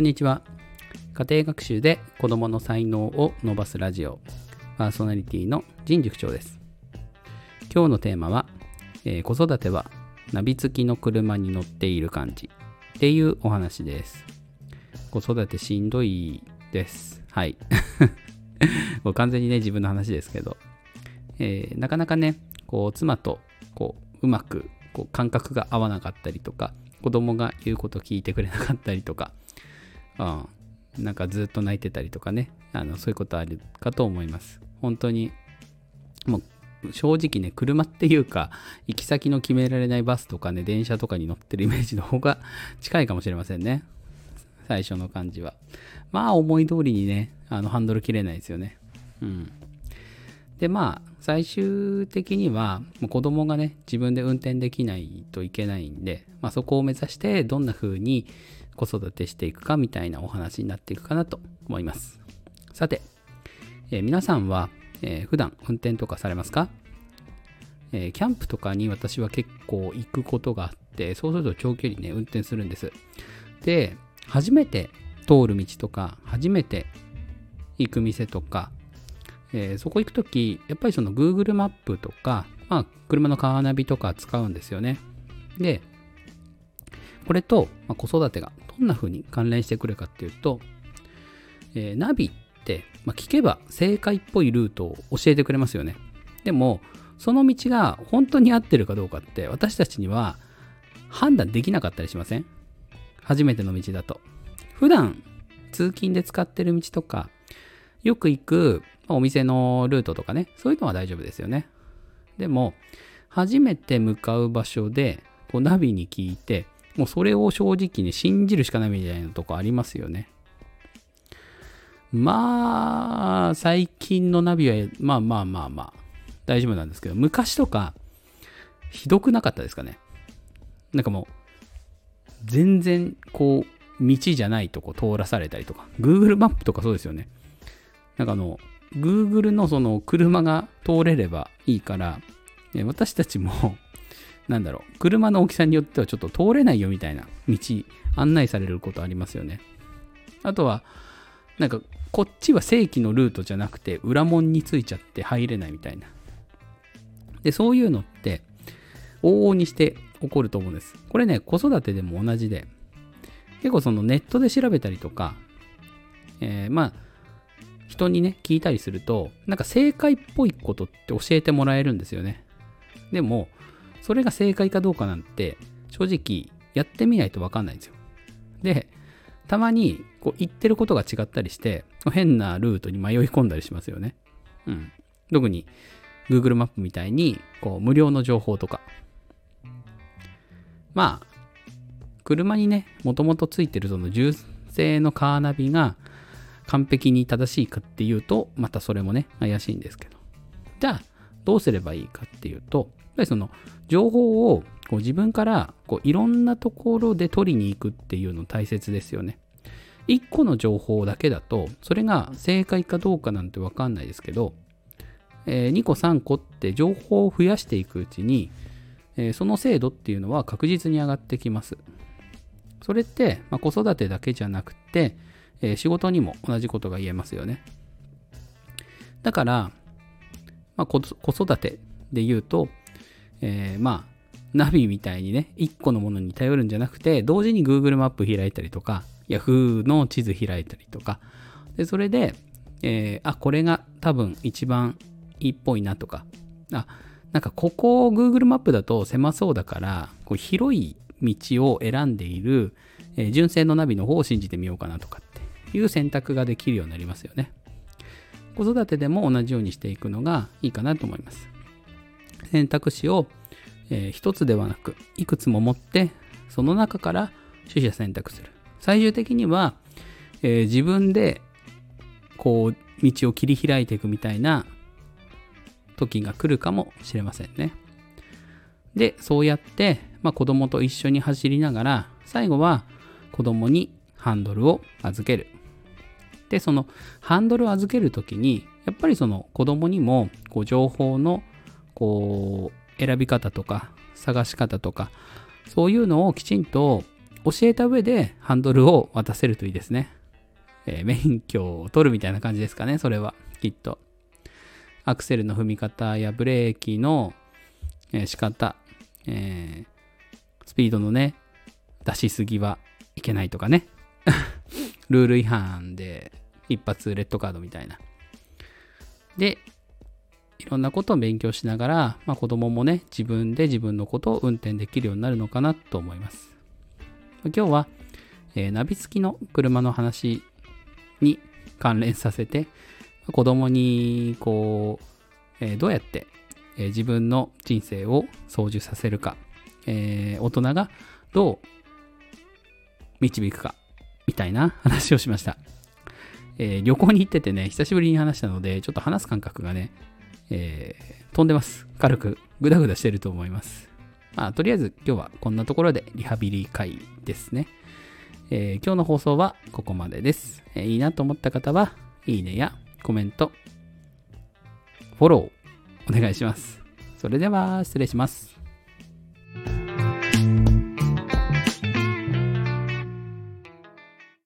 こんにちは。家庭学習で子供の才能を伸ばすラジオ、パーソナリティの陣塾長です。今日のテーマは、えー子育てはナビ付きの車に乗っている感じっていうお話です。子育てしんどいです。はい。もう完全にね、自分の話ですけど、えーなかなかね、こう、妻と、こう、うまく、こう、感覚が合わなかったりとか、子供が言うこと聞いてくれなかったりとか、うん、なんかずっと泣いてたりとかね、あの、そういうことあるかと思います。本当に、もう、正直ね、車っていうか、行き先の決められないバスとかね、電車とかに乗ってるイメージの方が 近いかもしれませんね。最初の感じは。まあ、思い通りにね、あの、ハンドル切れないですよね。うん。でまあ最終的にはもう子供がね自分で運転できないといけないんで、まあ、そこを目指してどんな風に子育てしていくかみたいなお話になっていくかなと思います。さて、えー皆さんは、えー普段運転とかされますか、えーキャンプとかに私は結構行くことがあってそうすると長距離ね運転するんです。で初めて通る道とか初めて行く店とかえーそこ行くとき、やっぱりその Google マップとか、まあ、車のカーナビとか使うんですよね。で、これと、まあ、子育てがんな風に関連してくるかっていうと、えーナビって、まあ、聞けば正解っぽいルートを教えてくれますよね。でも、その道が本当に合ってるかどうかって、私たちには判断できなかったりしません？初めての道だと。普段、通勤で使ってる道とか、よく行くお店のルートとかね、そういうのは大丈夫ですよね。でも、初めて向かう場所で、こうナビに聞いて、もうそれを正直に信じるしかないみたいなとこありますよね。まあ、最近のナビは、まあまあまあまあ、大丈夫なんですけど、昔とか、ひどくなかったですかね。なんかもう、全然、こう、道じゃないとこ通らされたりとか、Google マップとかそうですよね。なんかあの、Google のその車が通れればいいから、私たちも、なんだろう、車の大きさによってはちょっと通れないよみたいな道案内されることありますよね。あとは、なんか、こっちは正規のルートじゃなくて、裏門についちゃって入れないみたいな。で、そういうのって、往々にして起こると思うんです。これね、子育てでも同じで、結構そのネットで調べたりとか、えーまあ、人にね、聞いたりすると、なんか正解っぽいことって教えてもらえるんですよね。でも、それが正解かどうかなんて、正直、やってみないとわかんないんですよ。で、たまに、こう、言ってることが違ったりして、変なルートに迷い込んだりしますよね。うん。特に、Google マップみたいに、こう、無料の情報とか。まあ、車にね、もともとついてるその純正のカーナビが、完璧に正しいかっていうと、またそれもね、怪しいんですけど。じゃあ、どうすればいいかっていうと、ぱりその情報をこう自分からこういろんなところで取りに行くっていうの大切ですよね。1個の情報だけだと、それが正解かどうかなんてわかんないですけど、えー2個3個って情報を増やしていくうちに、えーその精度っていうのは確実に上がってきます。それって、まあ、子育てだけじゃなくて、えー仕事にも同じことが言えますよね。だから、まあ、子育てで言うと、えーまあ、ナビみたいにね、1個のものに頼るんじゃなくて、同時に Google マップ開いたりとか、Yahoo の地図開いたりとか、でそれで、えーあ、これが多分一番いいっぽいなとか、あ、なんかここ Google マップだと狭そうだから、こう広い道を選んでいる、えー純正のナビの方を信じてみようかなとかっていう選択ができるようになりますよね。子育てでも同じようにしていくのがいいかなと思います。選択肢を、えー一つではなく、いくつも持って、その中から取捨選択する。最終的には、え自分でこう道を切り開いていくみたいな時が来るかもしれませんね。で、そうやって、まあ、子供と一緒に走りながら、最後は子供にハンドルを預ける。で、そのハンドルを預けるときに、やっぱりその子供にもこう情報のこう選び方とか探し方とか、そういうのをきちんと教えた上でハンドルを渡せるといいですね。えー、免許を取るみたいな感じですかね、それは。きっと。アクセルの踏み方やブレーキの、えー、仕方、えー、スピードのね、出しすぎはいけないとかね。ルール違反で一発レッドカードみたいな。で、いろんなことを勉強しながら、まあ、子供もね、自分で自分のことを運転できるようになるのかなと思います。今日は、えー、ナビ付きの車の話に関連させて、子供にこう、えー、どうやって、えー、自分の人生を操縦させるか、え、大人がどう導くか、みたいな話をしました。え旅行に行っててね、久しぶりに話したので、ちょっと話す感覚がね、え飛んでます。軽く、ぐだぐだしてると思います。まあ、とりあえず今日はこんなところでリハビリ会ですね。えー、今日の放送はここまでです、えー、いいなと思った方は、いいねやコメント、フォローお願いします。それでは失礼します。